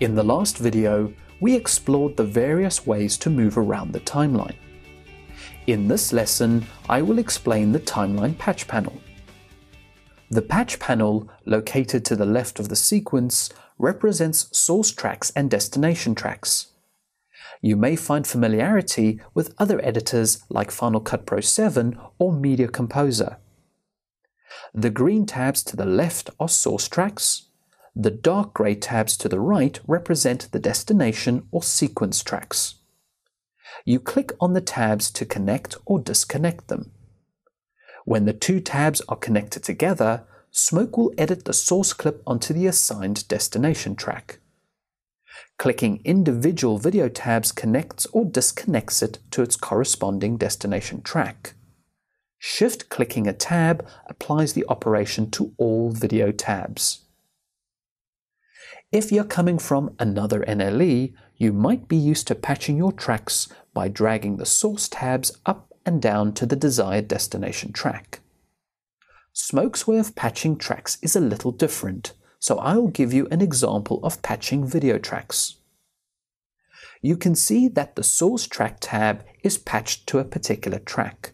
In the last video, we explored the various ways to move around the timeline. In this lesson, I will explain the timeline patch panel. The patch panel, located to the left of the sequence, represents source tracks and destination tracks. You may find familiarity with other editors like Final Cut Pro 7 or Media Composer. The green tabs to the left are source tracks. The dark grey tabs to the right represent the destination or sequence tracks. You click on the tabs to connect or disconnect them. When the two tabs are connected together, Smoke will edit the source clip onto the assigned destination track. Clicking individual video tabs connects or disconnects it to its corresponding destination track. Shift clicking a tab applies the operation to all video tabs. If you're coming from another NLE, you might be used to patching your tracks by dragging the source tabs up and down to the desired destination track. Smoke's way of patching tracks is a little different, so I'll give you an example of patching video tracks. You can see that the Source Track tab is patched to a particular track.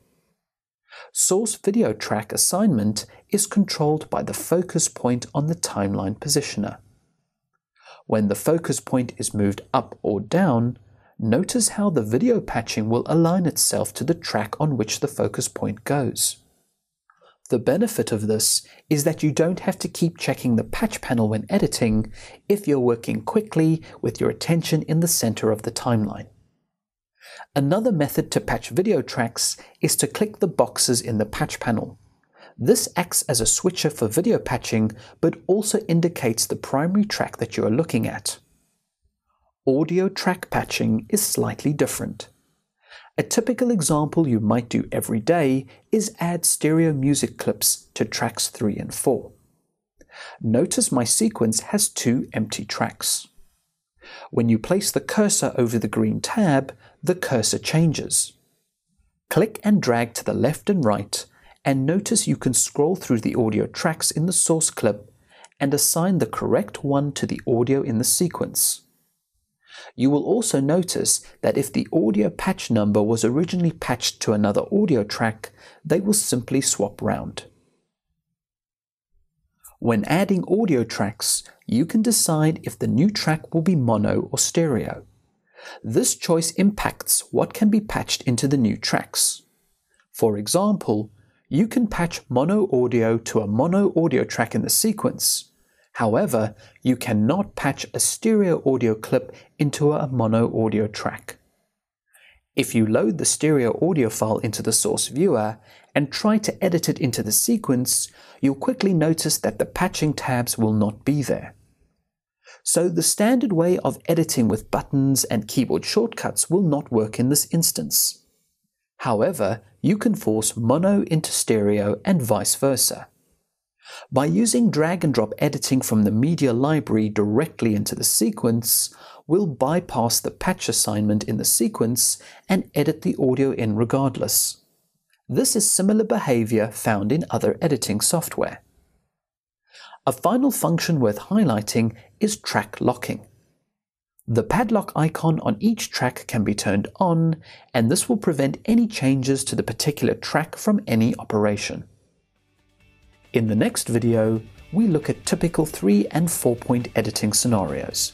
Source Video Track assignment is controlled by the focus point on the timeline positioner. When the focus point is moved up or down, notice how the video patching will align itself to the track on which the focus point goes. The benefit of this is that you don't have to keep checking the patch panel when editing if you're working quickly with your attention in the center of the timeline. Another method to patch video tracks is to click the boxes in the patch panel. This acts as a switcher for video patching but also indicates the primary track that you are looking at. Audio track patching is slightly different. A typical example you might do every day is add stereo music clips to tracks 3 and 4. Notice my sequence has two empty tracks. When you place the cursor over the green tab, the cursor changes. Click and drag to the left and right, and notice you can scroll through the audio tracks in the source clip and assign the correct one to the audio in the sequence. You will also notice that if the audio patch number was originally patched to another audio track, they will simply swap round. When adding audio tracks, you can decide if the new track will be mono or stereo. This choice impacts what can be patched into the new tracks. For example, you can patch mono audio to a mono audio track in the sequence, However, you cannot patch a stereo audio clip into a mono audio track. If you load the stereo audio file into the source viewer and try to edit it into the sequence, you'll quickly notice that the patching tabs will not be there. So the standard way of editing with buttons and keyboard shortcuts will not work in this instance. However, you can force mono into stereo and vice versa. By using drag and drop editing from the media library directly into the sequence, we'll bypass the patch assignment in the sequence and edit the audio in regardless. This is similar behavior found in other editing software. A final function worth highlighting is track locking. The padlock icon on each track can be turned on, and this will prevent any changes to the particular track from any operation. In the next video, we look at typical 3 and 4 point editing scenarios.